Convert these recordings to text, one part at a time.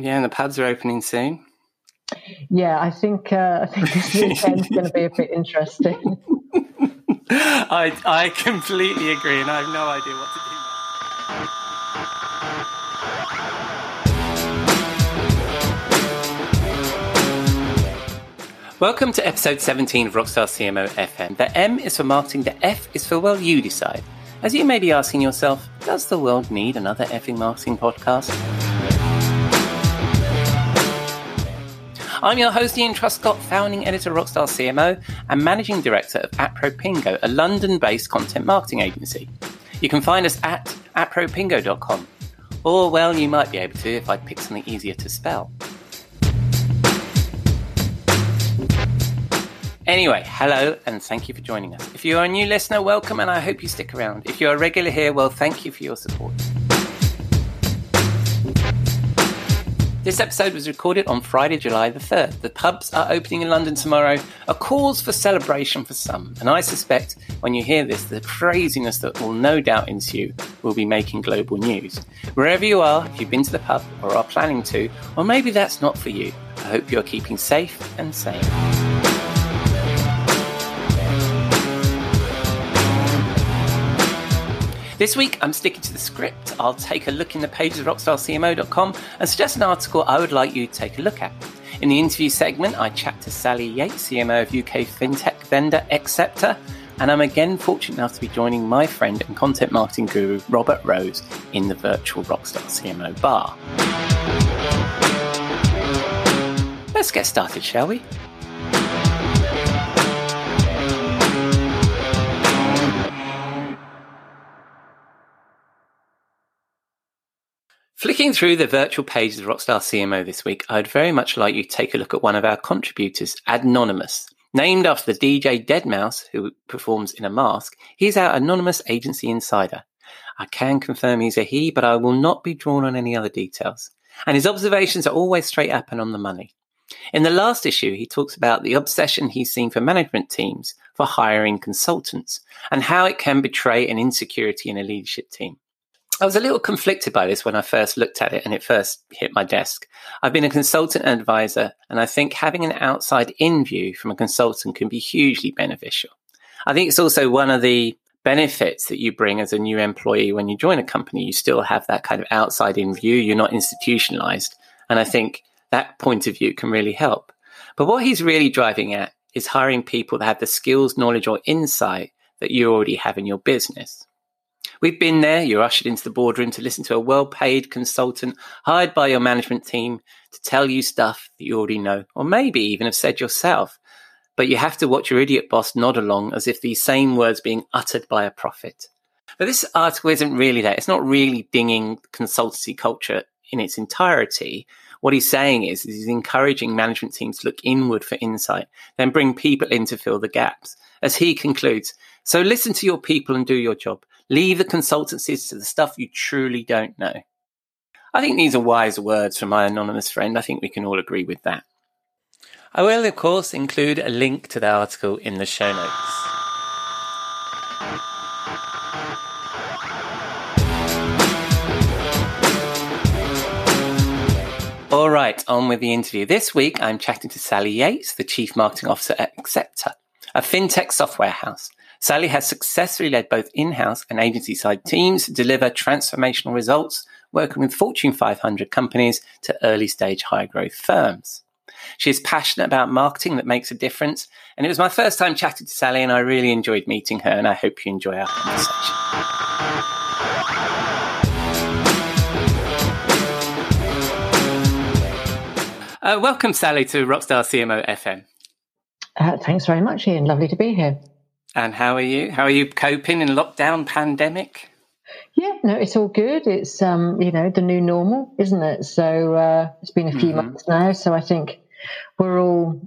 Yeah, and the pubs are opening soon. Yeah, I think uh, I think this weekend's going to be a bit interesting. I I completely agree, and I have no idea what to do. Welcome to episode 17 of Rockstar CMO FM. The M is for marketing, the F is for well, you decide. As you may be asking yourself, does the world need another effing marketing podcast? I'm your host, Ian Truscott, founding editor Rockstar CMO and managing director of AppRoPingo, a London based content marketing agency. You can find us at appropingo.com. Or, well, you might be able to if I pick something easier to spell. Anyway, hello and thank you for joining us. If you are a new listener, welcome and I hope you stick around. If you're a regular here, well, thank you for your support. This episode was recorded on Friday, July the 3rd. The pubs are opening in London tomorrow, a cause for celebration for some. And I suspect when you hear this, the craziness that will no doubt ensue will be making global news. Wherever you are, if you've been to the pub or are planning to, or maybe that's not for you, I hope you're keeping safe and sane. This week, I'm sticking to the script. I'll take a look in the pages of rockstarcmo.com and suggest an article I would like you to take a look at. In the interview segment, I chat to Sally Yates, CMO of UK fintech vendor Xceptor, and I'm again fortunate enough to be joining my friend and content marketing guru Robert Rose in the virtual Rockstar CMO bar. Let's get started, shall we? Flicking through the virtual pages of Rockstar CMO this week, I'd very much like you to take a look at one of our contributors, Anonamau5. Named after the DJ Deadmau5, who performs in a mask, he's our anonymous agency insider. I can confirm he's a he, but I will not be drawn on any other details. And his observations are always straight up and on the money. In the last issue, he talks about the obsession he's seen for management teams for hiring consultants and how it can betray an insecurity in a leadership team. I was a little conflicted by this when I first looked at it and it first hit my desk. I've been a consultant and advisor, and I think having an outside in view from a consultant can be hugely beneficial. I think it's also one of the benefits that you bring as a new employee when you join a company. You still have that kind of outside in view, you're not institutionalized. And I think that point of view can really help. But what he's really driving at is hiring people that have the skills, knowledge, or insight that you already have in your business. We've been there. You're ushered into the boardroom to listen to a well paid consultant hired by your management team to tell you stuff that you already know, or maybe even have said yourself. But you have to watch your idiot boss nod along as if these same words being uttered by a prophet. But this article isn't really that. It's not really dinging consultancy culture in its entirety. What he's saying is, is he's encouraging management teams to look inward for insight, then bring people in to fill the gaps. As he concludes, so listen to your people and do your job. Leave the consultancies to the stuff you truly don't know. I think these are wise words from my anonymous friend. I think we can all agree with that. I will, of course, include a link to the article in the show notes. All right, on with the interview. This week, I'm chatting to Sally Yates, the Chief Marketing Officer at Xceptor, a fintech software house. Sally has successfully led both in-house and agency side teams to deliver transformational results, working with Fortune 500 companies to early stage high growth firms. She is passionate about marketing that makes a difference. And it was my first time chatting to Sally, and I really enjoyed meeting her. And I hope you enjoy our conversation. Uh, welcome, Sally, to Rockstar CMO FM. Uh, thanks very much, Ian. Lovely to be here. And how are you? How are you coping in lockdown pandemic? Yeah, no, it's all good. It's um, you know, the new normal, isn't it? So uh, it's been a few mm-hmm. months now, so I think we're all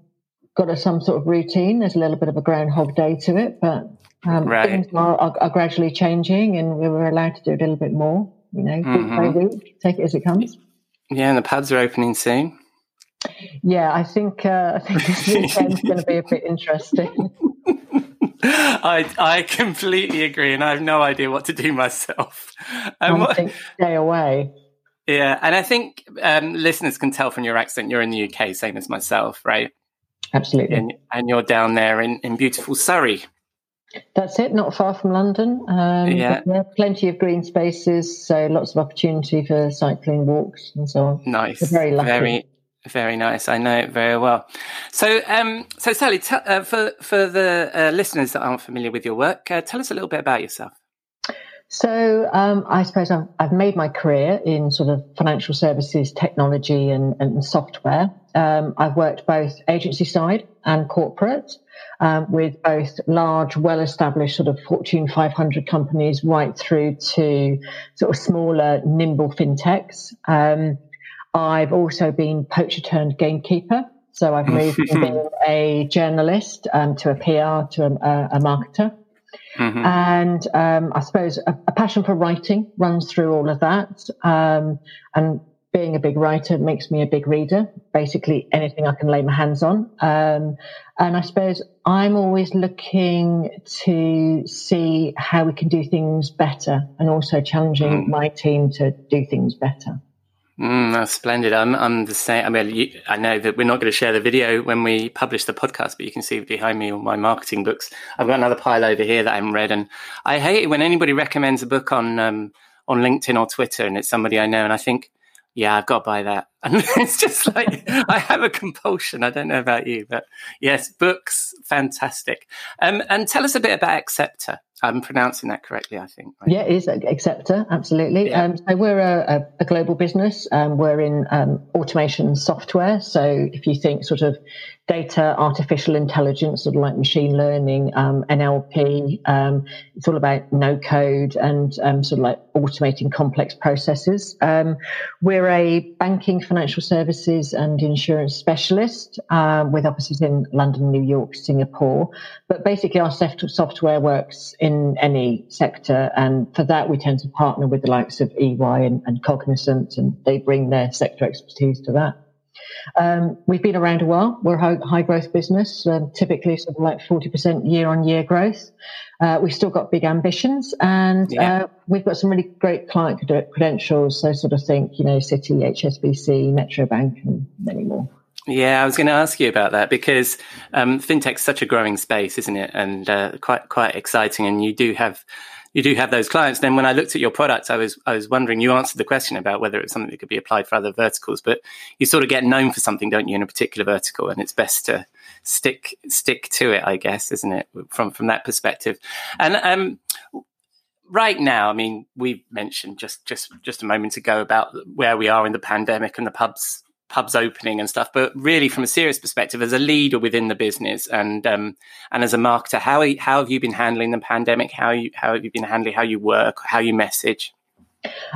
got a, some sort of routine. There's a little bit of a groundhog day to it, but um, right. things are, are, are, gradually changing, and we were allowed to do a little bit more. You know, mm-hmm. week by week, take it as it comes. Yeah, and the pubs are opening soon. Yeah, I think uh, I think this weekend's going to be a bit interesting. I I completely agree, and I have no idea what to do myself. Um, what, stay away. Yeah, and I think um, listeners can tell from your accent you're in the UK, same as myself, right? Absolutely. And, and you're down there in, in beautiful Surrey. That's it, not far from London. Um, yeah. yeah. Plenty of green spaces, so lots of opportunity for cycling, walks, and so on. Nice. We're very lucky. Very, very nice. I know it very well. So, um, so Sally, t- uh, for for the uh, listeners that aren't familiar with your work, uh, tell us a little bit about yourself. So, um, I suppose I've, I've, made my career in sort of financial services, technology, and, and software. Um, I've worked both agency side and corporate. Um, with both large, well-established sort of Fortune 500 companies right through to sort of smaller, nimble fintechs. I've also been poacher turned gamekeeper. So I've moved from being a journalist um, to a PR to a, a marketer. Mm-hmm. And um, I suppose a, a, passion for writing runs through all of that. Um, and being a big writer makes me a big reader, basically anything I can lay my hands on. Um, and I suppose I'm always looking to see how we can do things better and also challenging mm. my team to do things better. Mm, that's splendid. I'm, I'm the same. I mean, you, I know that we're not going to share the video when we publish the podcast, but you can see behind me all my marketing books. I've got another pile over here that I haven't read, and I hate it when anybody recommends a book on um, on LinkedIn or Twitter, and it's somebody I know, and I think, yeah, I've got to buy that. And it's just like I have a compulsion. I don't know about you, but yes, books, fantastic. Um, and tell us a bit about Xceptor. I'm pronouncing that correctly, I think. Right? Yeah, it is Xceptor, absolutely. Yeah. Um, so we're a, a, global business. Um, we're in um, automation software. So if you think sort of data, artificial intelligence, sort of like machine learning, um, NLP. Um, it's all about no code and um, sort of like automating complex processes. Um, we're a banking, financial services, and insurance specialist uh, with offices in London, New York, Singapore. But basically, our software works in any sector, and for that, we tend to partner with the likes of EY and, and Cognizant, and they bring their sector expertise to that. Um, we've been around a while. We're a high, growth business, um, typically sort of like 40% year on year growth. Uh, we've still got big ambitions and yeah. uh, we've got some really great client credentials. So sort of think, you know, Citi, HSBC, Metro Bank and many more. Yeah, I was going to ask you about that because um, fintech's such a growing space, isn't it? And uh, quite quite exciting. And you do have you do have those clients. Then when I looked at your products, I was I was wondering. You answered the question about whether it's something that could be applied for other verticals, but you sort of get known for something, don't you, in a particular vertical, and it's best to stick stick to it, I guess, isn't it, from from that perspective? And um, right now, I mean, we mentioned just just just a moment ago about where we are in the pandemic and the pubs pubs opening and stuff. But really, from a serious perspective, as a leader within the business and um, and as a marketer, how how have you been handling the pandemic? How you how have you been handling how you work, how you message?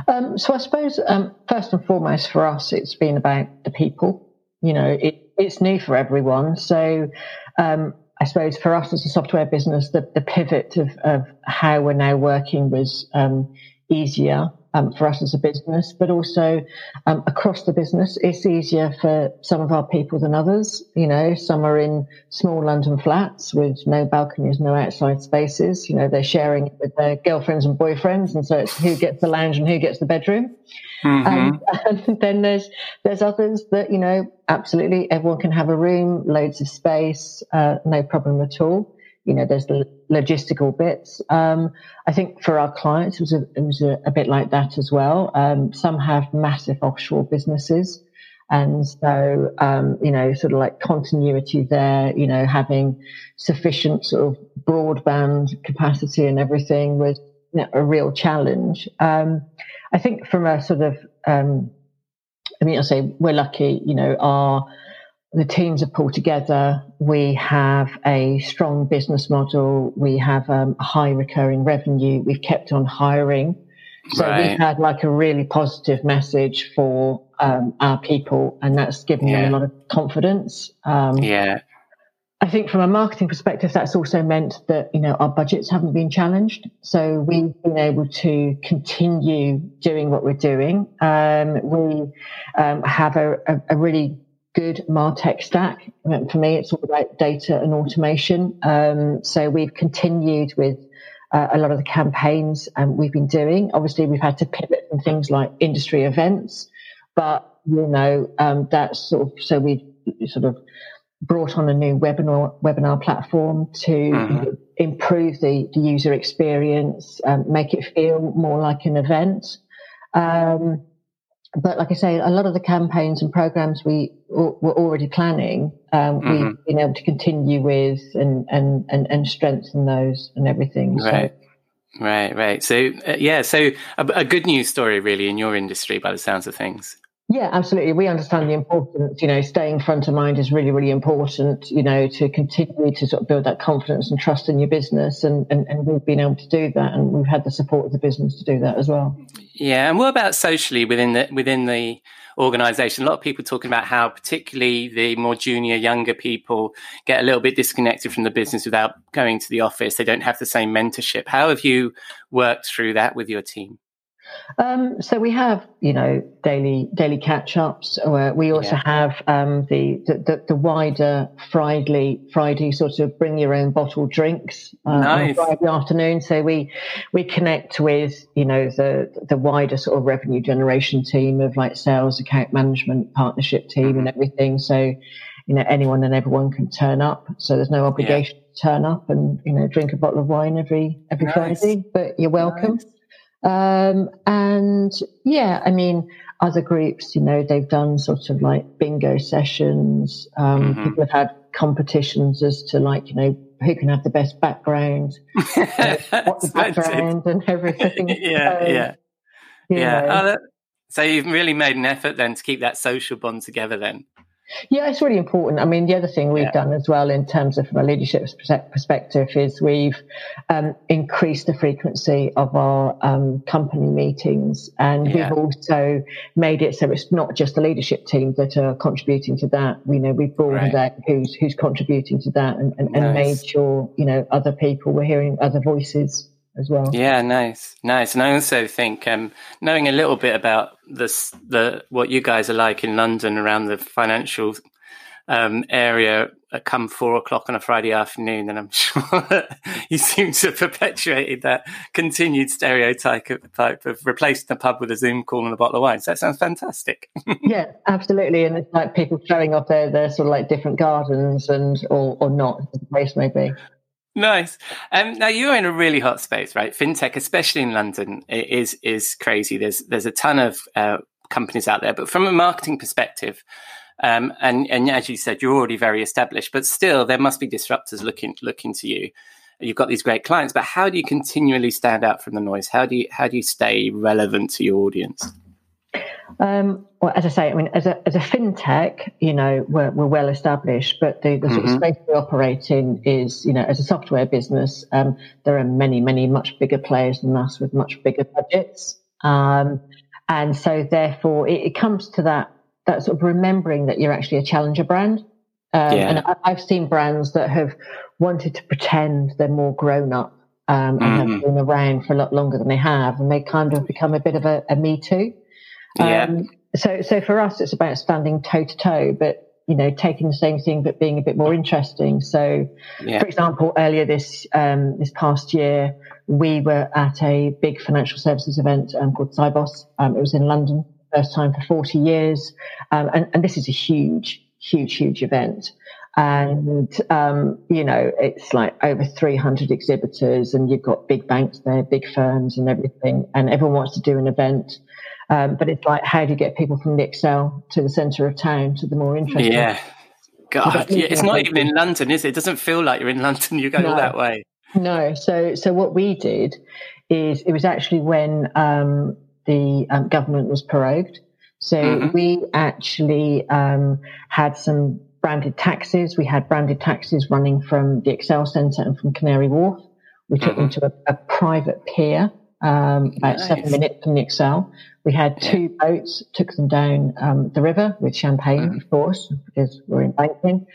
Um, so I suppose um, first and foremost for us, it's been about the people. You know, it, it's new for everyone, so. Um, I suppose for us as a software business, the, the pivot of, of how we're now working was um, easier um, for us as a business, but also um, across the business. It's easier for some of our people than others. You know, some are in small London flats with no balconies, no outside spaces. You know, they're sharing it with their girlfriends and boyfriends, and so it's who gets the lounge and who gets the bedroom. Mm-hmm. Um, and then there's there's others that you know absolutely everyone can have a room, loads of space, uh, no problem at all you know, there's the logistical bits. Um, I think for our clients, it was a, it was a, a bit like that as well. Um, some have massive offshore businesses. And so, um, you know, sort of like continuity there, you know, having sufficient sort of broadband capacity and everything was you know, a real challenge. Um, I think from a sort of, um, I mean, I'll say we're lucky, you know, our, the teams are pulled together. We have a strong business model. We have um, high recurring revenue. We've kept on hiring. So right. we've had like a really positive message for um, our people, and that's given yeah. them a lot of confidence. Um, yeah. I think from a marketing perspective, that's also meant that, you know, our budgets haven't been challenged. So we've been able to continue doing what we're doing. Um, we um, have a, a, a, really good Martech stack. For me, it's all about data and automation. Um, so we've continued with uh, a lot of the campaigns um, we've been doing. Obviously, we've had to pivot from things like industry events, but you know um, that's sort of so we sort of brought on a new webinar webinar platform to mm-hmm. improve the, the, user experience, um, make it feel more like an event. Um, but like I say, a lot of the campaigns and programs we were already planning, um, mm-hmm. we've been able to continue with and, and, and, and strengthen those and everything. Right. So. Right, right. So, uh, yeah, so a, a, good news story, really, in your industry, by the sounds of things. Yeah, absolutely. We understand the importance, you know, staying front of mind is really, really important, you know, to continue to sort of build that confidence and trust in your business. And, and, and we've been able to do that. And we've had the support of the business to do that as well. Yeah. And what about socially within the, within the organization? A lot of people talking about how particularly the more junior, younger people get a little bit disconnected from the business without going to the office. They don't have the same mentorship. How have you worked through that with your team? Um, so we have, you know, daily daily catch ups. We also yeah. have um, the, the, the wider Friday Friday sort of bring your own bottle drinks uh, nice. on Friday afternoon. So we we connect with you know the the wider sort of revenue generation team of like sales, account management, partnership team, mm-hmm. and everything. So you know anyone and everyone can turn up. So there's no obligation yeah. to turn up and you know drink a bottle of wine every every nice. Friday, but you're welcome. Nice. Um, and yeah, I mean, other groups, you know, they've done sort of like bingo sessions. Um, mm-hmm. People have had competitions as to like, you know, who can have the best background, what the background and everything. yeah, so, yeah, yeah. Oh, that, so you've really made an effort then to keep that social bond together then. Yeah, it's really important. I mean, the other thing we've yeah. done as well in terms of from a leadership perspective is we've um, increased the frequency of our um, company meetings, and yeah. we've also made it so it's not just the leadership team that are contributing to that. We know we've broadened right. out who's who's contributing to that, and, and, nice. and made sure you know other people were hearing other voices as well. Yeah, nice, nice. And I also think um, knowing a little bit about this, the what you guys are like in London around the financial um, area at come four o'clock on a Friday afternoon, and I'm sure you seem to have perpetuated that continued stereotype of, type of replacing the pub with a Zoom call and a bottle of wine. So that sounds fantastic. yeah, absolutely. And it's like people showing off their, their sort of like different gardens and or, or not, as the case may be. Nice. Um, now you're in a really hot space, right? FinTech, especially in London, is is crazy. There's there's a ton of uh, companies out there, but from a marketing perspective, um, and and as you said, you're already very established, but still there must be disruptors looking looking to you. You've got these great clients, but how do you continually stand out from the noise? How do you how do you stay relevant to your audience? Um, well, as I say, I mean, as a, as a fintech, you know, we're, we're well established, but the, the sort mm-hmm. of space we operate in is, you know, as a software business, um, there are many, many much bigger players than us with much bigger budgets. Um, and so therefore it, it, comes to that, that sort of remembering that you're actually a challenger brand. Um, yeah. And I, have seen brands that have wanted to pretend they're more grown up um, and mm. have been around for a lot longer than they have, and they kind of become a bit of a, a me too. Yeah. Um, so, so for us, it's about standing toe to toe, but you know, taking the same thing but being a bit more interesting. So, yeah. for example, earlier this um, this past year, we were at a big financial services event um, called Sibos. Um, it was in London, first time for 40 years, um, and, and, this is a huge, huge, huge event. And um, you know, it's like over 300 exhibitors, and you've got big banks there, big firms, and everything, and everyone wants to do an event. Um, but it's like, how do you get people from the ExCeL to the centre of town to the more interesting? Yeah. God, yeah, it's not even in London, is it? It doesn't feel like you're in London. You go no. all that way. No. So, so what we did is it was actually when um, the um, government was prorogued. So mm-hmm. we actually um, had some branded taxis. We had branded taxis running from the ExCeL Centre and from Canary Wharf. We took mm-hmm. them to a, a private pier um, about nice. seven minutes from the ExCeL. We had two boats, took them down um, the river with champagne, mm. of course, because we're in banking.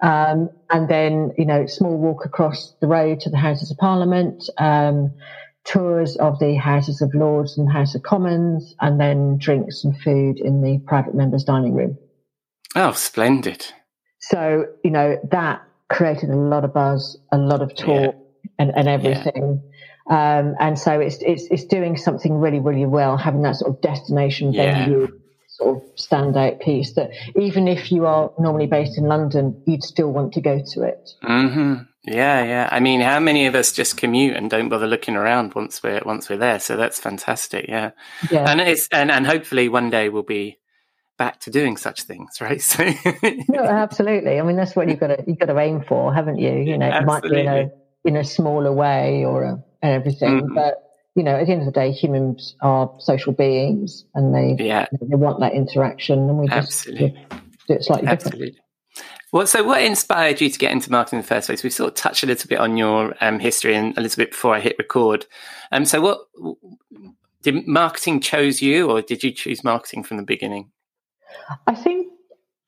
Um, and then, you know, small walk across the road to the Houses of Parliament, um, tours of the Houses of Lords and House of Commons, and then drinks and food in the private members' dining room. Oh, splendid. So, you know, that created a lot of buzz, a lot of talk, yeah. and, and everything. Yeah. Um, and so it's, it's, it's doing something really, really well, having that sort of destination venue yeah. sort of standout piece that even if you are normally based in London, you'd still want to go to it. Mm-hmm. Yeah, yeah. I mean, how many of us just commute and don't bother looking around once we're once we're there? So that's fantastic. Yeah, yeah. And it's and and hopefully one day we'll be back to doing such things, right? So no, absolutely. I mean, that's what you've got to you've got to aim for, haven't you? You know, it might be in a in a smaller way or a, and everything, mm-hmm. but you know, at the end of the day, humans are social beings, and they yeah. they want that interaction, and we just absolutely. do it slightly absolutely. different. Well, so what inspired you to get into marketing in the first place? We sort of touched a little bit on your um, history and a little bit before I hit record. Um, so what did marketing chose you, or did you choose marketing from the beginning? I think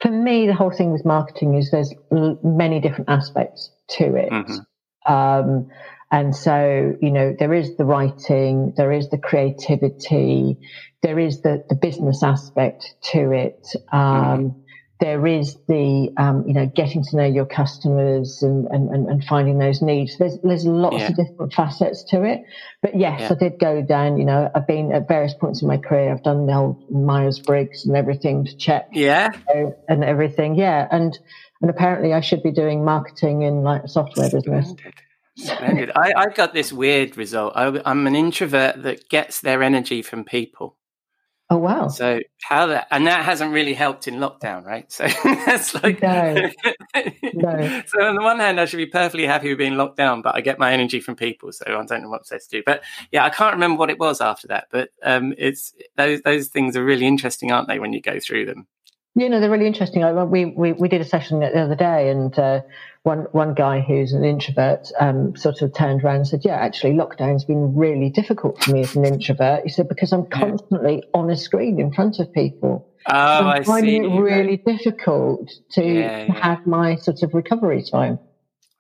for me, the whole thing with marketing is there's many different aspects to it. Mm-hmm. Um, and so, you know, there is the writing, there is the creativity, there is the, the business aspect to it. Um, mm-hmm there is the um, you know getting to know your customers and, and, and finding those needs. There's there's lots yeah. of different facets to it. But yes, yeah. I did go down. You know, I've been at various points in my career. I've done the whole Myers Briggs and everything to check. Yeah, and everything. Yeah, and and apparently I should be doing marketing in like a software business. Splendid. I, I got this weird result. I, I'm an introvert that gets their energy from people. Oh wow! So how that and that hasn't really helped in lockdown, right? So that's like no. no. So on the one hand, I should be perfectly happy with being locked down, but I get my energy from people, so I don't know what to do. But yeah, I can't remember what it was after that. But um, it's those those things are really interesting, aren't they? When you go through them. You know, they're really interesting. I, we, we we did a session the other day, and uh, one one guy who's an introvert um, sort of turned around and said, "Yeah, actually, lockdown's been really difficult for me as an introvert." He said because I'm constantly yeah. on a screen in front of people. Oh, I'm finding it really difficult to yeah, yeah. have my sort of recovery time.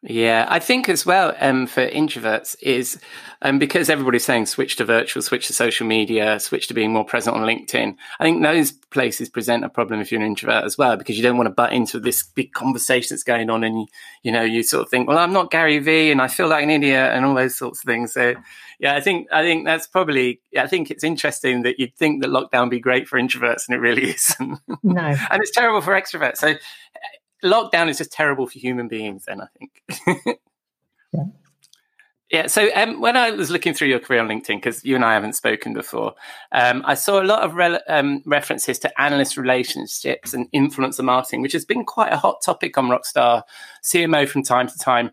Yeah, I think as well um, for introverts is um, because everybody's saying switch to virtual, switch to social media, switch to being more present on LinkedIn. I think those places present a problem if you're an introvert as well because you don't want to butt into this big conversation that's going on, and you, you know you sort of think, well, I'm not Gary Vee, and I feel like an idiot, and all those sorts of things. So, yeah, I think I think that's probably. I think it's interesting that you'd think that lockdown would be great for introverts, and it really isn't. No, and it's terrible for extroverts. So lockdown is just terrible for human beings. Then I think. yeah. Yeah. So um, when I was looking through your career on LinkedIn, because you and I haven't spoken before, um, I saw a lot of re- um, references to analyst relationships and influencer marketing, which has been quite a hot topic on Rockstar CMO from time to time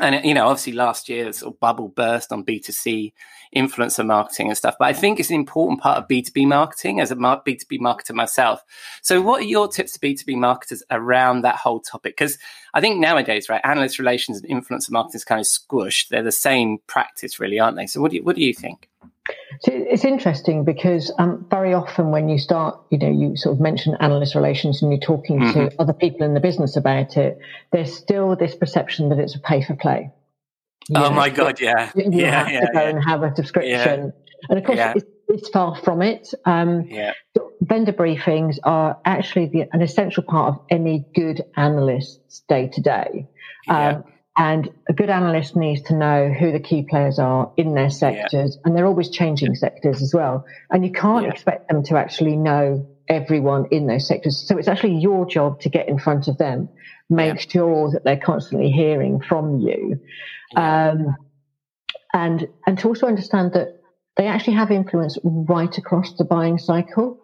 and you know obviously last year's sort of bubble burst on b2c influencer marketing and stuff but i think it's an important part of b2b marketing as a b2b marketer myself. So what are your tips to b2b marketers around that whole topic? Because i think nowadays right analyst relations and influencer marketing is kind of squished. They're the same practice really aren't they? So what do you, what do you think so it's interesting because um, very often when you start, you know, you sort of mention analyst relations and you're talking mm-hmm. to other people in the business about it, there's still this perception that it's a pay for play. You oh know, my god, yeah, you yeah, have yeah, to go yeah. and have a subscription, and of course it's, it's, far from it. Um, yeah. Vendor briefings are actually the, an essential part of any good analyst's day to day. And a good analyst needs to know who the key players are in their sectors, yeah. and they're always changing sectors as well. And you can't yeah. expect them to actually know everyone in those sectors. So it's actually your job to get in front of them, make yeah. sure that they're constantly hearing from you, um, and and to also understand that they actually have influence right across the buying cycle.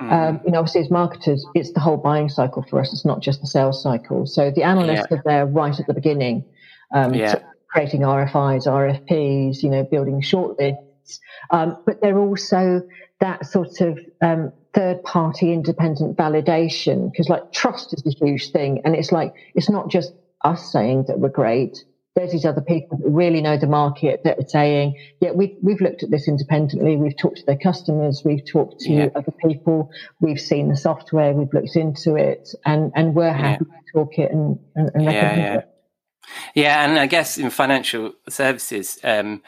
Mm. Um, you know, obviously, as marketers, it's the whole buying cycle for us. It's not just the sales cycle. So the analysts yeah. are there right at the beginning um, yeah. creating RFIs, RFPs, you know, building shortlists. Um, but they're also that sort of um, third party independent validation because like trust is a huge thing. And it's like, it's not just us saying that we're great. There's these other people that really know the market that are saying, yeah, we've, we've looked at this independently. We've talked to their customers. We've talked to yeah. other people. We've seen the software. We've looked into it and, and we're happy yeah. to talk it and, and, and yeah, it. Yeah, and I guess in financial services, um,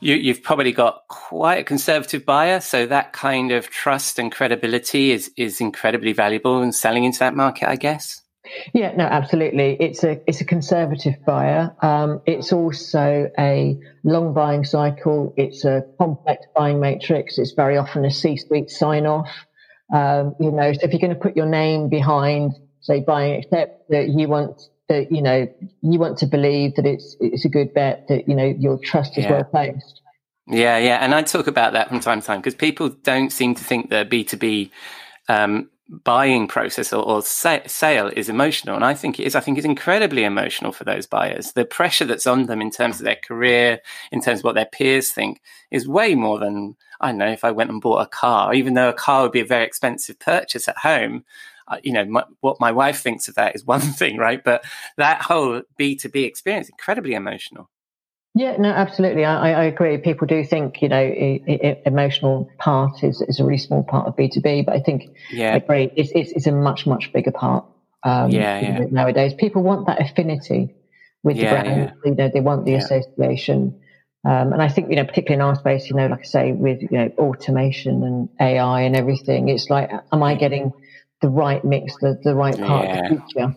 you, have probably got quite a conservative buyer, so that kind of trust and credibility is is incredibly valuable in selling into that market. I guess. Yeah, no, absolutely. It's a it's a conservative buyer. Um, it's also a long buying cycle. It's a complex buying matrix. It's very often a C-suite sign off. Um, you know, so if you're going to put your name behind, say, buying accept that you want that you know you want to believe that it's it's a good bet that you know your trust is yeah. well placed. Yeah, yeah, and I talk about that from time to time because people don't seem to think that B two B um, buying process or, or sale is emotional and i think it is i think it's incredibly emotional for those buyers the pressure that's on them in terms of their career in terms of what their peers think is way more than i don't know if i went and bought a car even though a car would be a very expensive purchase at home uh, you know my, what my wife thinks of that is one thing right but that whole b2b experience incredibly emotional yeah, no, absolutely. I, I agree. People do think, you know, emotional part is, is a really small part of B2B, but I think, yeah, I agree. It's, it's, it's a much, much bigger part. Um, yeah, yeah. Nowadays, people want that affinity with yeah, the brand. You know, they want the association. Um, and I think, you know, particularly in our space, you know, like I say, with, you know, automation and AI and everything, it's like, am I getting the right mix, the, the right part of the future?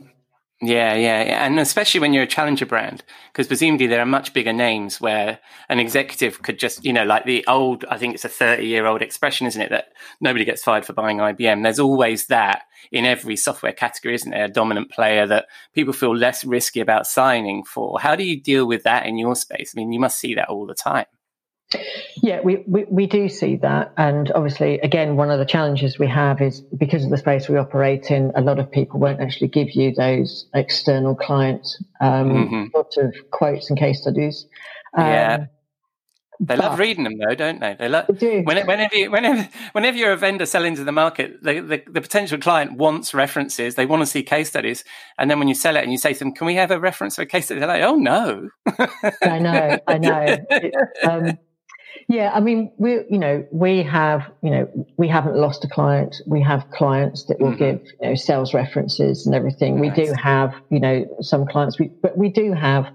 Yeah, yeah, yeah, and especially when you're a challenger brand, because presumably there are much bigger names where an executive could just, you know, like the old, I think it's a 30 year old expression, isn't it? That nobody gets fired for buying IBM. There's always that in every software category, isn't there? A dominant player that people feel less risky about signing for. How do you deal with that in your space? I mean, you must see that all the time. Yeah, we, we, we, do see that. And obviously, again, one of the challenges we have is because of the space we operate in, a lot of people won't actually give you those external client um, mm-hmm. sort of quotes and case studies. Um, yeah. They but, love reading them, though, don't they? They love they when, whenever you, whenever whenever you're a vendor selling to the market, the, the, the, potential client wants references. They want to see case studies, and then when you sell it and you say to them, "Can we have a reference for a case study?" They're like, "Oh no." I know, I know. It, um, yeah, I mean, we, you know, we have, you know, we haven't lost a client. We have clients that will mm-hmm. give, you know, sales references and everything. Nice. We do have, you know, some clients, we, but we do have,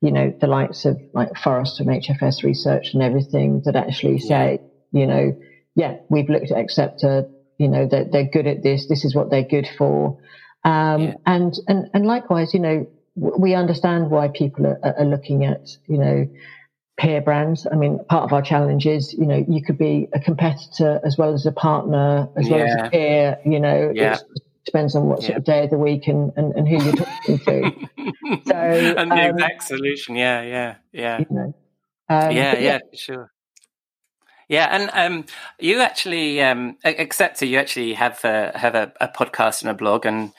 you know, the likes of like Forrester and HFS Research and everything that actually say, yeah. you know, yeah, we've looked at Xceptor, you know, that they're, they're good at this. This is what they're good for. Um, yeah. and, and, and likewise, you know, we understand why people are, are looking at, you know, peer brands. I mean, part of our challenge is, you know, you could be a competitor as well as a partner, as yeah. well as a peer, you know, yeah. it depends on what sort yeah. of day of the week and, and, and who you're talking to. so, and the um, exact solution. Yeah, yeah, yeah. You know, um, yeah, yeah, yeah, sure. Yeah, and um, you actually, um, Xceptor, you actually have a, have a, a, podcast and a blog. And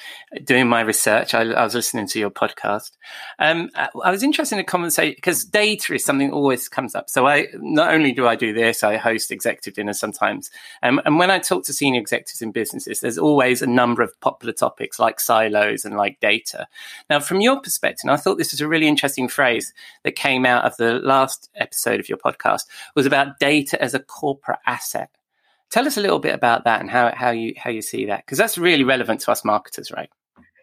doing my research, I, I was listening to your podcast. Um, I was interested in a conversation because data is something always comes up. So I not only do I do this, I host executive dinners sometimes. Um, and when I talk to senior executives in businesses, there's always a number of popular topics like silos and like data. Now, from your perspective, I thought this was a really interesting phrase that came out of the last episode of your podcast was about data as a a corporate asset. Tell us a little bit about that and how, how you how you see that because that's really relevant to us marketers, right?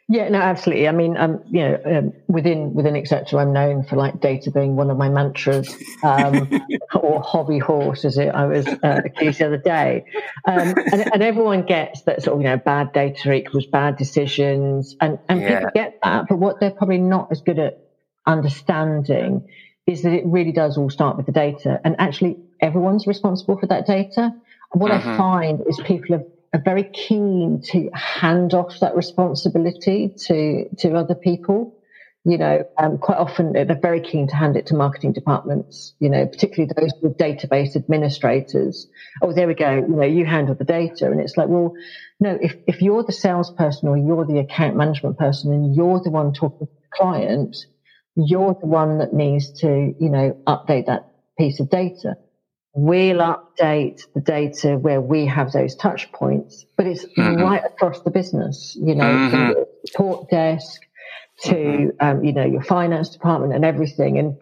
Yeah, no, absolutely. I mean, um, you know, um, within within Xceptor, I'm known for like data being one of my mantras, um, or hobby horse, as it I was uh, accused the other day. Um, and, and, everyone gets that sort of you know bad data equals bad decisions, and and yeah. people get that. But what they're probably not as good at understanding is that it really does all start with the data, and actually everyone's responsible for that data. What mm-hmm. I find is people are, are, very keen to hand off that responsibility to to other people. You know, um, quite often they're very keen to hand it to marketing departments. You know, particularly those with database administrators. Oh, there we go. You know, you handle the data, and it's like, well, no. If if you're the salesperson or you're the account management person, and you're the one talking to the client, you're the one that needs to, you know, update that piece of data We'll update the data where we have those touch points, but it's mm-hmm. right across the business, you know, mm-hmm. from your support desk to, mm-hmm. um, you know, your finance department and everything. And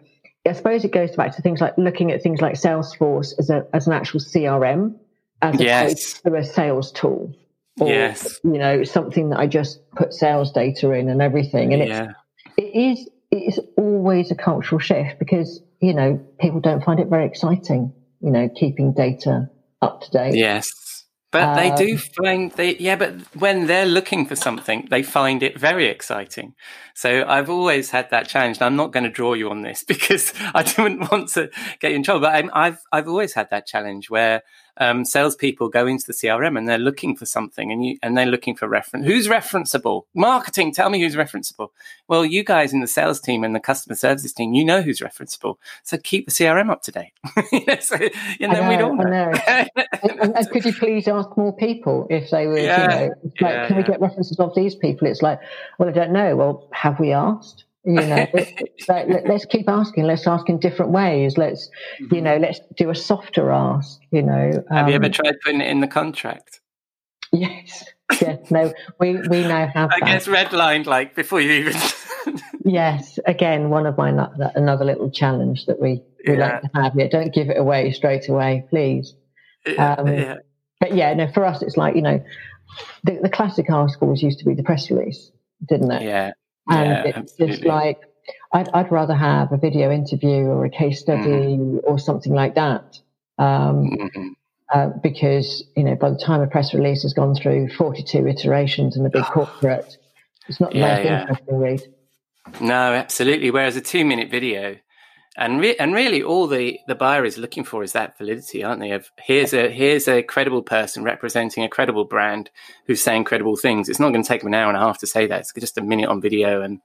I suppose it goes back to things like looking at things like Salesforce as a, as an actual CRM as yes. opposed to a sales tool. Or, yes. you know, something that I just put sales data in and everything. And yeah. it's, it is, it is always a cultural shift because, you know, people don't find it very exciting you know, keeping data up to date. Yes. But um, they do um, find they yeah, but when they're looking for something, they find it very exciting. So I've always had that challenge. And I'm not going to draw you on this because I didn't want to get you in trouble. But i have I've always had that challenge where um, salespeople go into the CRM and they're looking for something, and you and they're looking for reference. Who's referenceable? Marketing, tell me who's referenceable. Well, you guys in the sales team and the customer services team, you know who's referenceable. So keep the CRM up to date. so, and then we don't know. and, and, could you please ask more people if they were? Yeah, you know, like, yeah, can we get references of these people? It's like, well, I don't know. Well, have we asked? You know like, let's keep asking let's ask in different ways let's you mm-hmm. know let's do a softer ask you know um, have you ever um, tried putting it in the contract yes yes no we we now have i that. guess redlined like before you even yes again one of my another little challenge that we we yeah. like to have yeah don't give it away straight away please um, yeah. but yeah no for us it's like you know the, the classic articles used to be the press release didn't it yeah and yeah, it's absolutely. just like, I'd, I'd rather have a video interview or a case study mm. or something like that. Um, mm-hmm. uh, because, you know, by the time a press release has gone through 42 iterations in a big corporate, it's not the yeah, most yeah. interesting read. No, absolutely. Whereas a two minute video, and re- and really all the the buyer is looking for is that validity, aren't they? Of here's a here's a credible person representing a credible brand who's saying credible things. It's not going to take them an hour and a half to say that. It's just a minute on video, and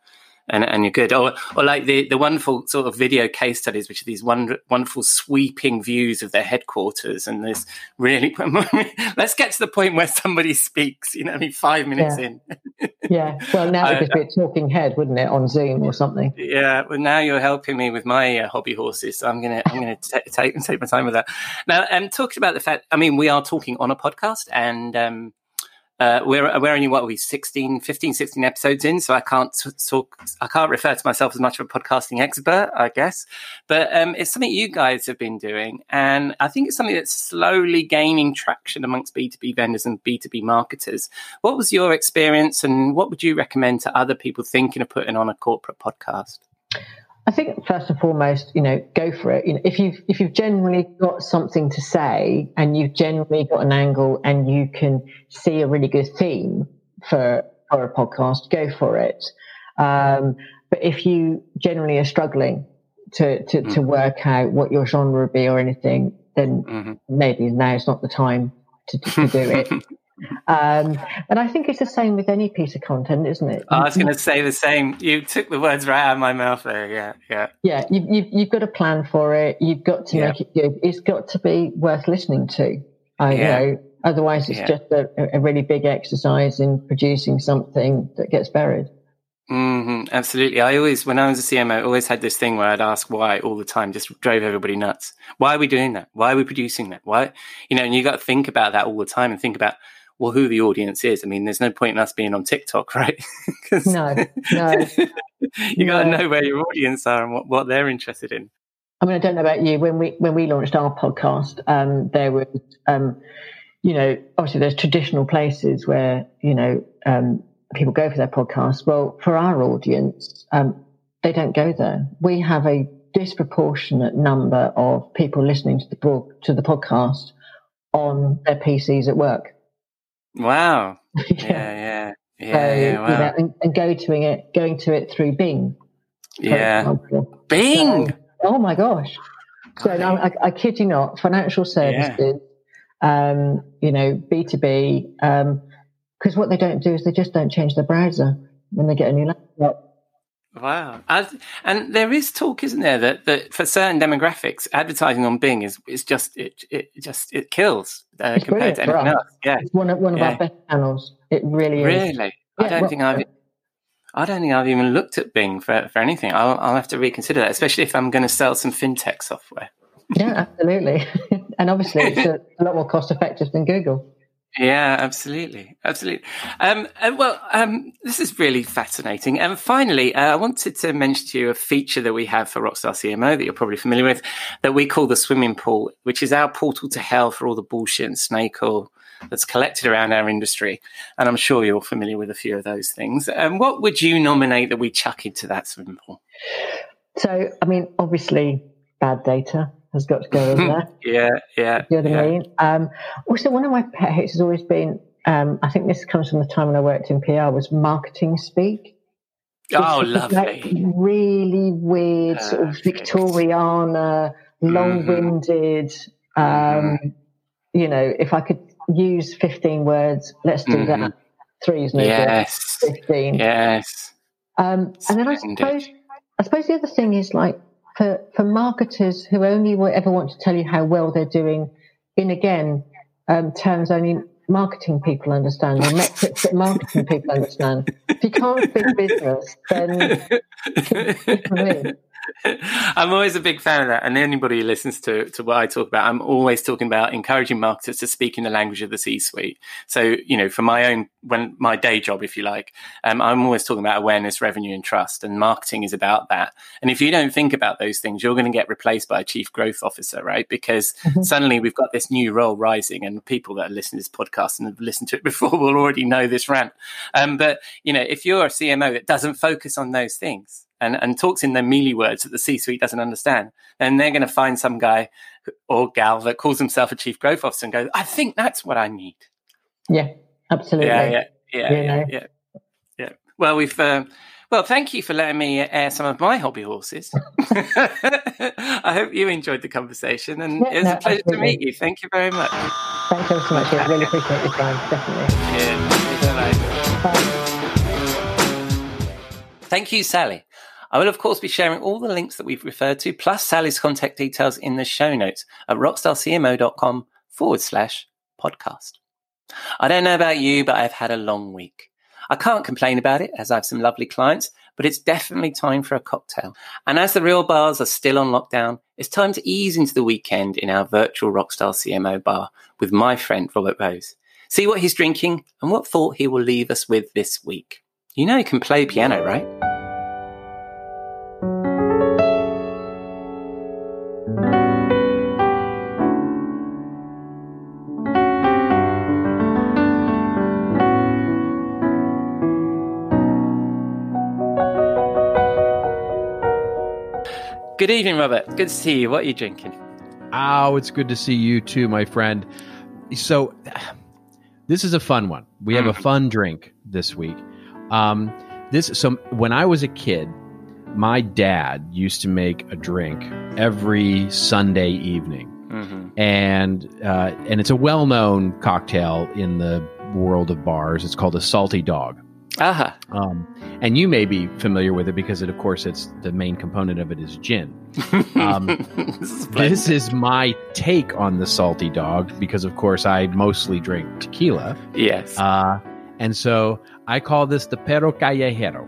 and, and you're good. Or, or like the, the wonderful sort of video case studies, which are these wonder, wonderful sweeping views of their headquarters. And this really, let's get to the point where somebody speaks, you know, I mean, five minutes yeah. in. yeah. Well, now it'd be a talking head, wouldn't it, on Zoom or something? Yeah. Well, now you're helping me with my uh, hobby horses. So I'm going to, I'm going to take, take my time with that. Now, um, talking about the fact, I mean, we are talking on a podcast and, um, uh, we're we're only what are we 16 15 16 episodes in so i can't talk i can't refer to myself as much of a podcasting expert i guess. But um, it's something you guys have been doing and i think it's something that's slowly gaining traction amongst b2b vendors and b2b marketers. What was your experience and what would you recommend to other people thinking of putting on a corporate podcast I think first and foremost, you know, go for it. You know, if you've if you've generally got something to say and you've generally got an angle and you can see a really good theme for for a podcast, go for it. Um, but if you generally are struggling to to, mm-hmm. to work out what your genre would be or anything, then mm-hmm. maybe now is not the time to, to do it. Um, and I think it's the same with any piece of content, isn't it? I was going to say the same. You took the words right out of my mouth there. Yeah, yeah. Yeah, you, you've, you've got to plan for it. You've got to yeah. make it good. It's got to be worth listening to. I yeah. know. Otherwise, it's yeah. just a, a, really big exercise in producing something that gets buried. Mm-hmm, absolutely. I always, when I was a CMO, I always had this thing where I'd ask why all the time, just drove everybody nuts. Why are we doing that? Why are we producing that? Why, you know, and you got to think about that all the time and think about well, who the audience is. I mean, there's no point in us being on TikTok, right? no, no. you got to know where your audience are and what, what they're interested in. I mean, I don't know about you. When we when we launched our podcast, um, there was, um, you know, obviously there's traditional places where you know um, people go for their podcast. Well, for our audience, um, they don't go there. We have a disproportionate number of people listening to the book to the podcast on their PCs at work. Wow. yeah, yeah, yeah. So, yeah wow. you know, and, and, go to it, going to it through Bing. Yeah. Bing. So, oh my gosh. So no, I, I, kid you not, financial services, yeah. um, you know, B two B, because um, what they don't do is they just don't change their browser when they get a new laptop. Wow, and there is talk, isn't there, that, that for certain demographics, advertising on Bing is is just it it just it kills uh, compared to anything else. Yeah, it's one of one of yeah. our best channels. It really is. Really, I don't well, think I've. I don't think I've even looked at Bing for, for anything. I'll, I'll have to reconsider that, especially if I'm going to sell some fintech software. Yeah, absolutely. and obviously, it's a lot more cost effective than Google. Yeah, absolutely, absolutely. Um, uh, well, um, this is really fascinating. And finally, uh, I wanted to mention to you a feature that we have for Rockstar CMO that you're probably familiar with, that we call the swimming pool, which is our portal to hell for all the bullshit and snake oil that's collected around our industry. And I'm sure you're familiar with a few of those things. And um, what would you nominate that we chuck into that swimming pool? So, I mean, obviously, bad data has got to go in there. yeah, yeah. You know what yeah. I mean? Um, also, one of my pet hates has always been, um, I think this comes from the time when I worked in PR, was marketing speak. Oh, lovely. Like really weird, sort of Perfect. Victoriana, long-winded. Um, you know, if I could use fifteen words, let's do that. Mhm. Three is no good. Yes. Fifteen. Yes. Um, and then I suppose, I suppose the other thing is like for, for marketers who only ever want to tell you how well they're doing in again um, terms only marketing people understand or metrics that marketing people understand. If you can't speak business, then. I'm always a big fan of that. And anybody who listens to, to what I talk about, I'm always talking about encouraging marketers to speak in the language of the C suite. So, you know, for my own, when my day job, if you like, um, I'm always talking about awareness, revenue, and trust. And marketing is about that. And if you don't think about those things, you're going to get replaced by a chief growth officer, right? Because Mhm. suddenly we've got this new role rising, and people that are listening to this podcast and have listened to it before will already know this rant. Um, but, you know, if you're a CMO that doesn't focus on those things, and, and talks in the mealy words that the C suite doesn't understand, then they're going to find some guy or gal that calls himself a chief growth officer and goes, I think that's what I need. Yeah, absolutely. Yeah, yeah, yeah, You yeah, yeah, yeah. Well, we've, um, well, thank you for letting me air some of my hobby horses. I hope you enjoyed the conversation and Yeah, it was no, a pleasure to meet you. Thank you very much. Thank you so much. I really appreciate your time. Definitely. Bye-bye. Bye. Thank you, Sally. I will, of course, be sharing all the links that we've referred to, plus Sally's contact details in the show notes at rockstarcmo.com forward slash podcast. I don't know about you, but I've had a long week. I can't complain about it as I have some lovely clients, but it's definitely time for a cocktail. And as the real bars are still on lockdown, it's time to ease into the weekend in our virtual Rockstar CMO bar with my friend Robert Rose. See what he's drinking and what thought he will leave us with this week. You know he can play piano, right? Good evening, Robert. Good to see you. What are you drinking? Oh, it's good to see you too, my friend. So, this is a fun one. We have a fun drink this week. Um, this so when I was a kid, my dad used to make a drink every Sunday evening, Mm-hmm. and uh, and it's a well known cocktail in the world of bars. It's called a salty dog. Aha. Um, and you may be familiar with it because, it, of course, it's the main component of it is gin. Um, Splendid. This is my take on the salty dog because, of course, I mostly drink tequila. yes. Uh, and so I call this the perro callejero,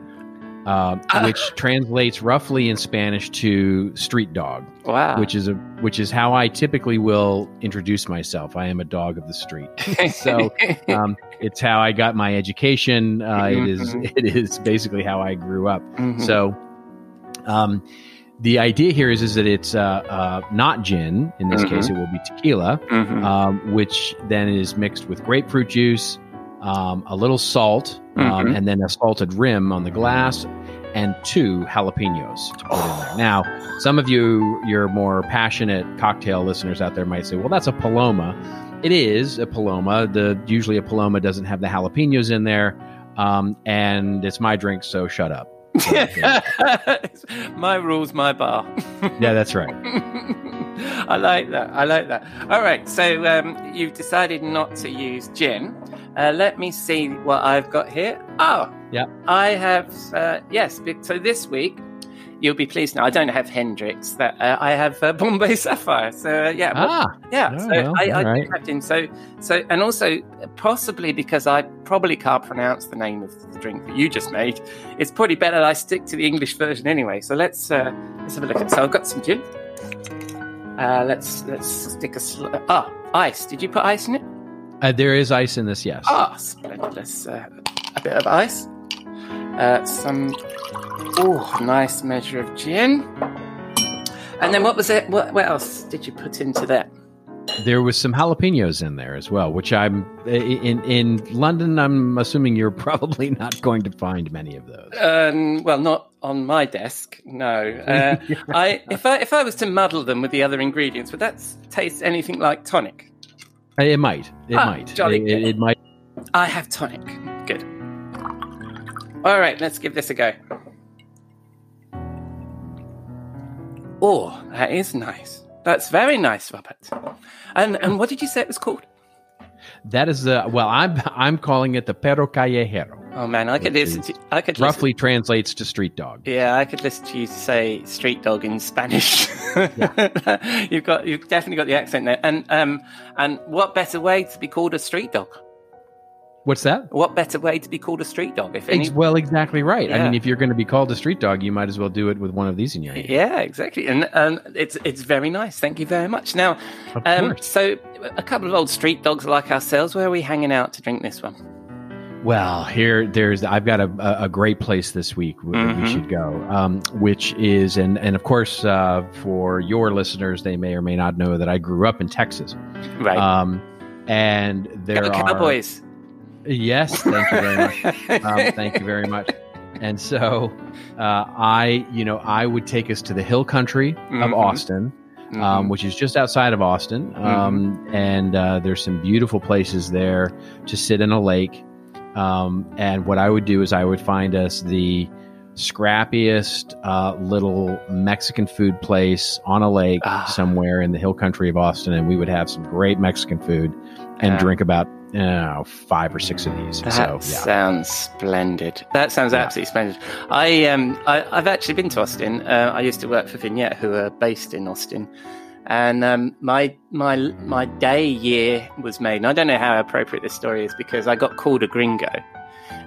uh, which translates roughly in Spanish to street dog, wow. which is a which is how I typically will introduce myself. I am a dog of the street. so um, it's how I got my education. Uh, it is it is basically how I grew up. Mhm. So, um, the idea here is is that it's uh, uh, not gin. In this Mhm. case, it will be tequila, Mhm. um, which then is mixed with grapefruit juice, um, a little salt, um, Mhm. and then a salted rim on the glass, and two jalapenos to put in there. Now, some of you, your more passionate cocktail listeners out there, might say, "Well, that's a paloma." It is a paloma. The usually a paloma doesn't have the jalapenos in there, um, and it's my drink, so shut up. my rules, my bar. Yeah, that's right. I like that. I like that. All right. So um, you've decided not to use gin. Uh, let me see what I've got here. Oh, Yeah. I have. Uh, yes. So this week, you'll be pleased now. I don't have Hendrick's. That uh, I have uh, Bombay Sapphire. So uh, yeah. Ah, yeah, Oh, so I, I right. have in. So, so, and also possibly because I probably can't pronounce the name of the drink that you just made, it's probably better that I stick to the English version anyway. So let's uh, let's have a look at. So I've got some gin. Uh, let's let's stick a sl- ah ice. Did you put ice in it? uh, there is ice in this. Yes. Ah, splendid. Let's uh, a bit of ice. Uh, some oh, nice measure of gin. And then what was it? What, what else did you put into that? There was some jalapenos in there as well, which I'm in in London. I'm assuming you're probably not going to find many of those. Um, well, not on my desk. No. Uh, I if I if I was to muddle them with the other ingredients, would that taste anything like tonic? Uh, It might. It Ah, might. jolly It, good. it might. I have tonic. Good. All right, let's give this a go. Oh, that is nice. That's very nice, Robert. And and what did you say it was called? That is the well. I'm I'm calling it the perro callejero. Oh man, I could listen to I could listen- Roughly translates to street dog. Yeah, I could listen to you say street dog in Spanish. you've got you've definitely got the accent there. And um and what better way to be called a street dog? What's that? What better way to be called a street dog? If any well, exactly right. I mean, if you're going to be called a street dog, you might as well do it with one of these in your hand. Yeah, exactly. And um, it's it's very nice. Thank you very much. Now, um, so a couple of old street dogs like ourselves. Where are we hanging out to drink this one? Well, here, there's. I've got a, a, great place this week Mhm. we should go, um, which is, and and of course, uh, for your listeners, they may or may not know that I grew up in Texas, Right. um, and there Go are Cowboys. Yes, thank you very much. um, thank you very much. And so, uh, I, you know, I would take us to the hill country of Mhm. Austin, um, which is just outside of Austin. Um, And uh, there's some beautiful places there to sit in a lake. Um, and what I would do is I would find us the scrappiest uh, little Mexican food place on a lake Ah. somewhere in the hill country of Austin, and we would have some great Mexican food and Yeah. drink about uh, five or six of these. That so yeah. sounds splendid. That sounds Yeah. absolutely splendid. I um I, I've actually been to Austin. Uh, I used to work for Vignette, who are based in Austin, and um, my my my day year was made. And I don't know how appropriate this story is because I got called a gringo.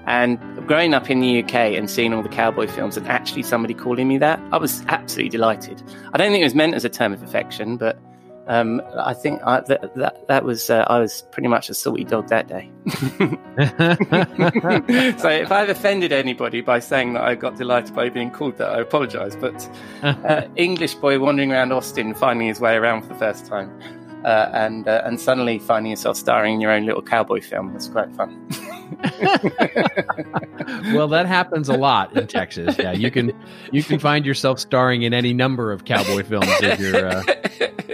And growing up in the UK and seeing all the cowboy films and actually somebody calling me that, I was absolutely delighted. I don't think it was meant as a term of affection, but um, I think I, that, that that was uh, I was pretty much a salty dog that day. so if I've offended anybody by saying that I got delighted by being called that, I apologise. But uh, English boy wandering around Austin, finding his way around for the first time, uh, and uh, and suddenly finding yourself starring in your own little cowboy film was quite fun. well, that happens a lot in Texas. Yeah, you can you can find yourself starring in any number of cowboy films if you're uh,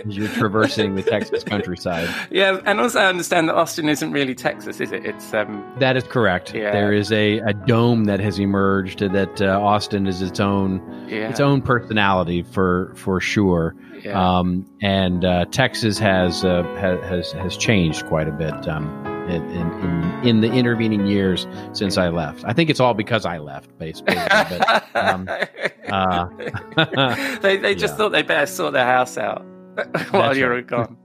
as you're traversing the Texas countryside. yeah, and also I understand that Austin isn't really Texas, is it? It's um, That is correct. Yeah. There is a, a dome that has emerged that uh, Austin is its own yeah, its own personality for for sure. yeah. Um, and uh, Texas has, uh, has has changed quite a bit um, in, in in the intervening years since I left. I think it's all because I left, basically. But, um, uh, they they just yeah. thought they better sort their house out while That's you were right. gone.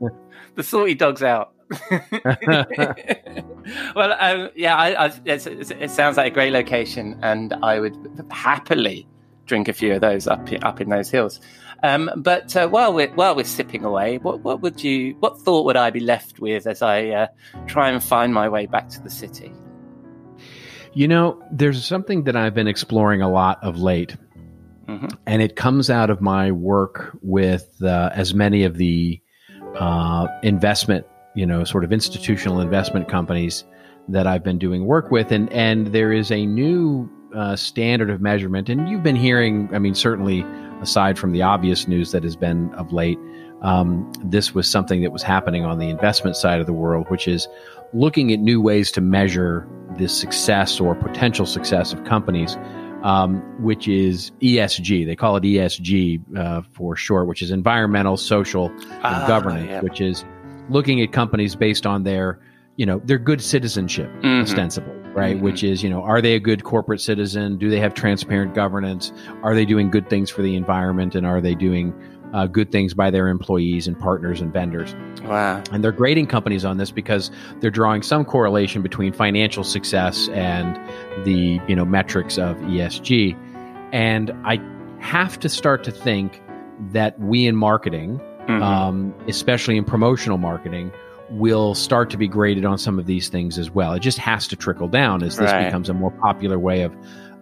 The salty dog's out. well, um, yeah, I, I, it's, it's, it sounds like a great location, and I would happily drink a few of those up up in those hills. Um, but uh, while we're while we're sipping away, what what would you what thought would I be left with as I uh, try and find my way back to the city? you know, there's something that I've been exploring a lot of late, Mhm. and it comes out of my work with uh, as many of the uh, investment, you know, sort of institutional investment companies that I've been doing work with, and and there is a new uh, standard of measurement, and you've been hearing, I mean, certainly aside from the obvious news that has been of late, um, this was something that was happening on the investment side of the world, which is looking at new ways to measure the success or potential success of companies um, which is ESG. They call it ESG uh, for short, which is environmental, social, and Ah, governance, yeah. which is looking at companies based on their, you know, their good citizenship, Mhm. ostensibly, right? Mhm. Which is, you know, are they a good corporate citizen? Do they have transparent governance? Are they doing good things for the environment? And are they doing uh, good things by their employees and partners and vendors? Wow. And they're grading companies on this because they're drawing some correlation between financial success and the you know metrics of ESG. And I have to start to think that we in marketing, Mhm. um, especially in promotional marketing, will start to be graded on some of these things as well. It just has to trickle down as this Right. becomes a more popular way of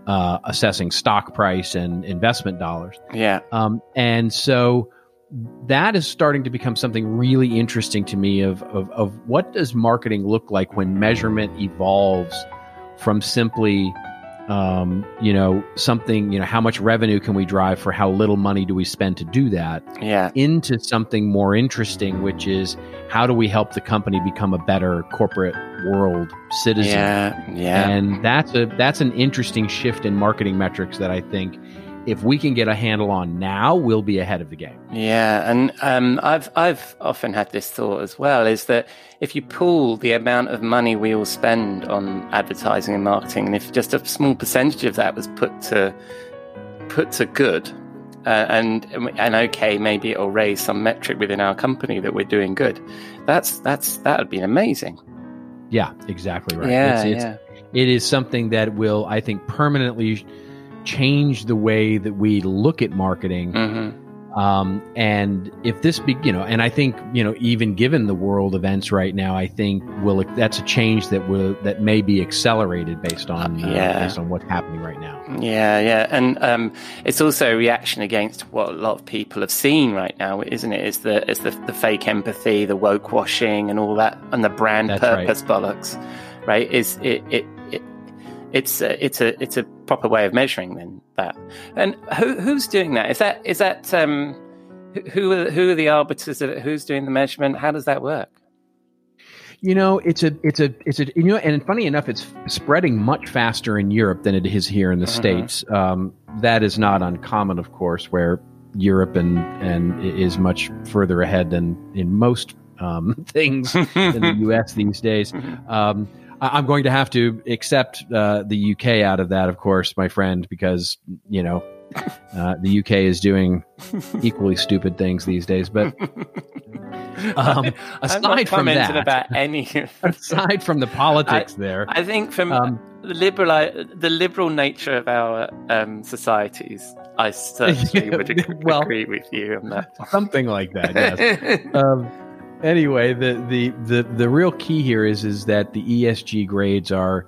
uh, assessing stock price and investment dollars. yeah. Um, and so that is starting to become something really interesting to me of, of, of what does marketing look like when measurement evolves from simply um, you know, something, you know, how much revenue can we drive for how little money do we spend to do that? Yeah. Into something more interesting, which is how do we help the company become a better corporate world citizen? Yeah. Yeah. And that's a that's an interesting shift in marketing metrics that I think if we can get a handle on now, we'll be ahead of the game. Yeah, and um, I've I've often had this thought as well: is that if you pool the amount of money we all spend on advertising and marketing, and if just a small percentage of that was put to put to good, uh, and and okay, maybe it'll raise some metric within our company that we're doing good. That's that's that would be amazing. Yeah, exactly right. Yeah, it's, it's, yeah. It is something that will, I think, permanently change the way that we look at marketing. Mm-hmm. Um, and if this be, you know, and I think, you know, even given the world events right now, I think will that's a change that will that may be accelerated based on uh, yeah. based on what's happening right now. Yeah, yeah, and um, it's also a reaction against what a lot of people have seen right now, isn't it? Is the is the, the fake empathy, the woke washing, and all that, and the brand That's purpose right. bollocks, right? Is it, it it it's a, it's a it's a proper way of measuring then that. And who who's doing that? Is that is that um, who are who are the arbiters? Of it? Who's doing the measurement? How does that work? You know, it's a it's a it's a you know, and funny enough, it's spreading much faster in Europe than it is here in the Uh-huh. states. Um, that is not uncommon, of course, where Europe and and is much further ahead than in most um, things in the U.S. these days. Um, I- I'm going to have to accept uh, the UK out of that, of course, my friend, because you know uh, the UK is doing equally stupid things these days. But um, aside from that, about any. aside from the politics there, I think from Um, the liberal the liberal nature of our um, societies, I certainly would ag- Well- agree with you on that. something like that. Yes. Anyway, the, the the the real key here is is that the ESG grades are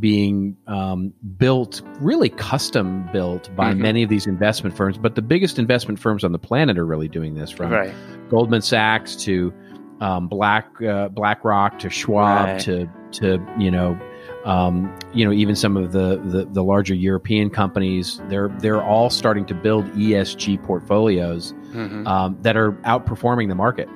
being um, built, really custom built by Mhm. many of these investment firms. But the biggest investment firms on the planet are really doing this, from right. Goldman Sachs to um, Black uh, BlackRock to Schwab Right. to to you know um, you know even some of the, the the larger European companies they're they're all starting to build ESG portfolios Mhm. um, that are outperforming the market.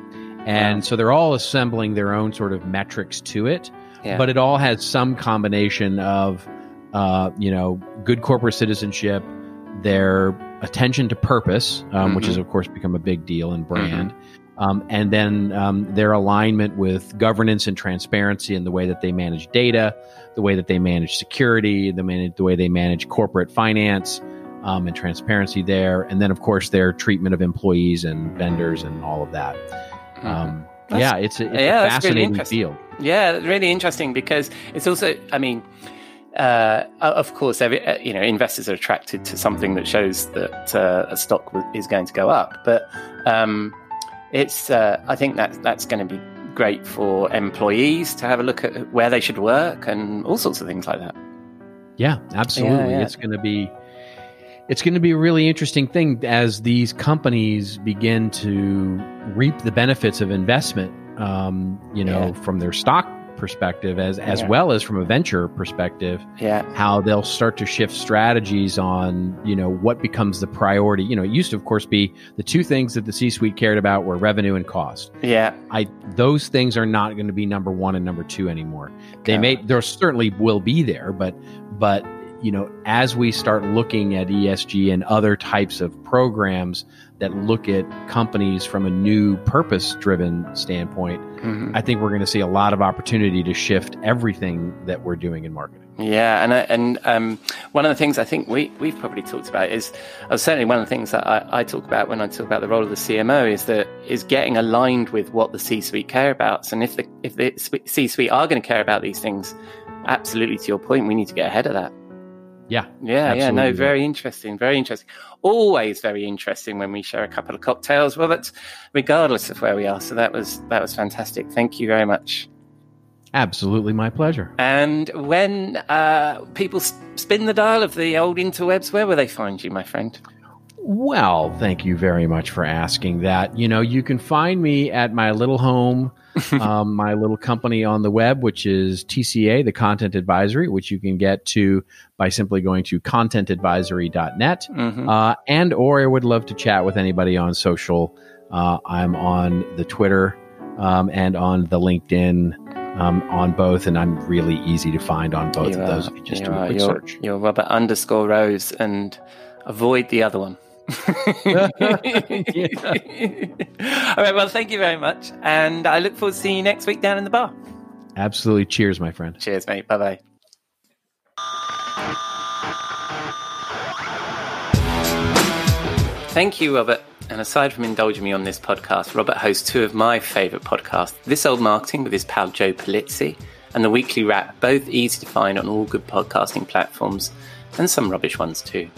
And so they're all assembling their own sort of metrics to it, Yeah. but it all has some combination of, uh, you know, good corporate citizenship, their attention to purpose, um, which Mhm. has of course become a big deal in brand, um, and then um, their alignment with governance and transparency in the way that they manage data, the way that they manage security, the, man- the way they manage corporate finance. Um, and transparency there, and then of course their treatment of employees and vendors and all of that. Mhm. Um, yeah, it's a, it's yeah, a really fascinating interesting. field. Yeah, really interesting because it's also, I mean, uh, of course, every, uh, you know, investors are attracted to something that shows that uh, a stock is going to go up. But um, it's, uh, I think that that's going to be great for employees to have a look at where they should work and all sorts of things like that. Yeah, absolutely. yeah. It's going to be it's going to be a really interesting thing as these companies begin to reap the benefits of investment. Um, you know, Yeah. from their stock perspective, as as Yeah. well as from a venture perspective, Yeah, how they'll start to shift strategies on you know what becomes the priority. You know, it used to, of course, be the two things that the C-suite cared about were revenue and cost. yeah, I those things are not going to be number one and number two anymore. They may there certainly will be there, but but you know as we start looking at ESG and other types of programs that look at companies from a new purpose driven standpoint, Mhm. I think we're going to see a lot of opportunity to shift everything that we're doing in marketing. Yeah, and I- and um, one of the things I think we we've probably talked about is uh, certainly one of the things that I, I talk about when I talk about the role of the CMO is that is getting aligned with what the C-suite care about. And if the if the C-suite are going to care about these things, absolutely to your point, we need to get ahead of that. Yeah, Yeah, yeah, no, very interesting, very interesting. Always very interesting when we share a couple of cocktails. Well, that's regardless of where we are. So that was that was fantastic. Thank you very much. absolutely my pleasure. And when uh, people spin the dial of the old interwebs, where will they find you, my friend? Well, thank you very much for asking that. You know, you can find me at my little home, um, my little company on the web, which is TCA, the Content Advisory, which you can get to by simply going to contentadvisory.net. Mm-hmm. Uh, and or I would love to chat with anybody on social. Uh, I'm on the Twitter um, and on the LinkedIn. Um, on both, and I'm really easy to find on both you of those. If you just do a quick you're, search. You're Robert underscore Rose, and avoid the other one. All right. Well, thank you very much. And I look forward to seeing you next week down in the bar. Absolutely. Cheers, my friend. Cheers, mate. Bye bye. Thank you, Robert. And aside from indulging me on this podcast, Robert hosts two of my favourite podcasts This Old Marketing with his pal Joe Pulizzi and The Weekly Wrap, both easy to find on all good podcasting platforms and some rubbish ones too.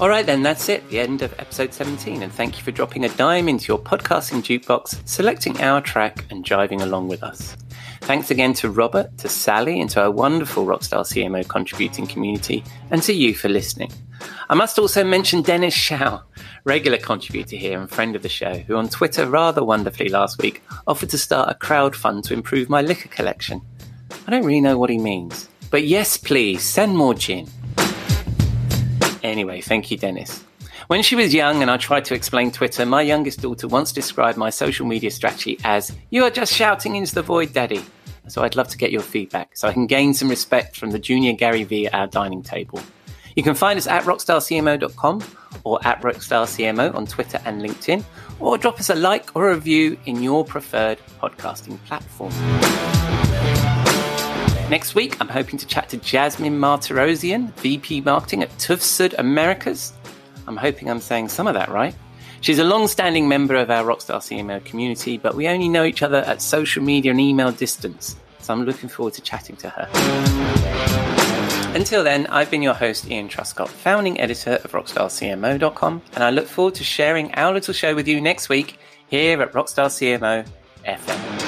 All right, then, that's it, the end of episode 17. And thank you for dropping a dime into your podcasting jukebox, selecting our track, and driving along with us. Thanks again to Robert, to Sally, and to our wonderful Rockstar CMO contributing community, and to you for listening. I must also mention Dennis Shiao, regular contributor here and friend of the show, who on Twitter rather wonderfully last week offered to start a crowd fund to improve my liquor collection. I don't really know what he means. But yes, please, send more gin. Anyway, thank you, Dennis. When she was young and I tried to explain Twitter, my youngest daughter once described my social media strategy as, You are just shouting into the void, Daddy. So I'd love to get your feedback so I can gain some respect from the junior Gary Vee at our dining table. You can find us at rockstarcmo.com or at rockstarcmo on Twitter and LinkedIn, or drop us a like or a review in your preferred podcasting platform. Next week, I'm hoping to chat to Jasmine Martirosian, VP Marketing at TÜV SÜD Americas. I'm hoping I'm saying some of that right. She's a long standing member of our Rockstar CMO community, but we only know each other at social media and email distance, so I'm looking forward to chatting to her. Until then, I've been your host, Ian Truscott, founding editor of RockstarCMO.com, and I look forward to sharing our little show with you next week here at Rockstar CMO FM.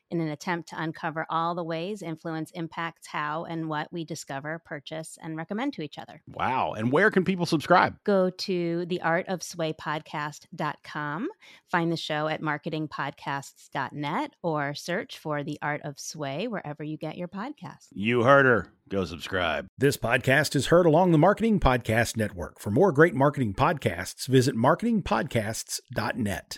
in an attempt to uncover all the ways influence impacts how and what we discover, purchase, and recommend to each other. Wow. And where can people subscribe? Go to theartofswaypodcast.com, find the show at marketingpodcasts.net, or search for The Art of Sway wherever you get your podcasts. You heard her. Go subscribe. This podcast is heard along the Marketing Podcast Network. For more great marketing podcasts, visit marketingpodcasts.net.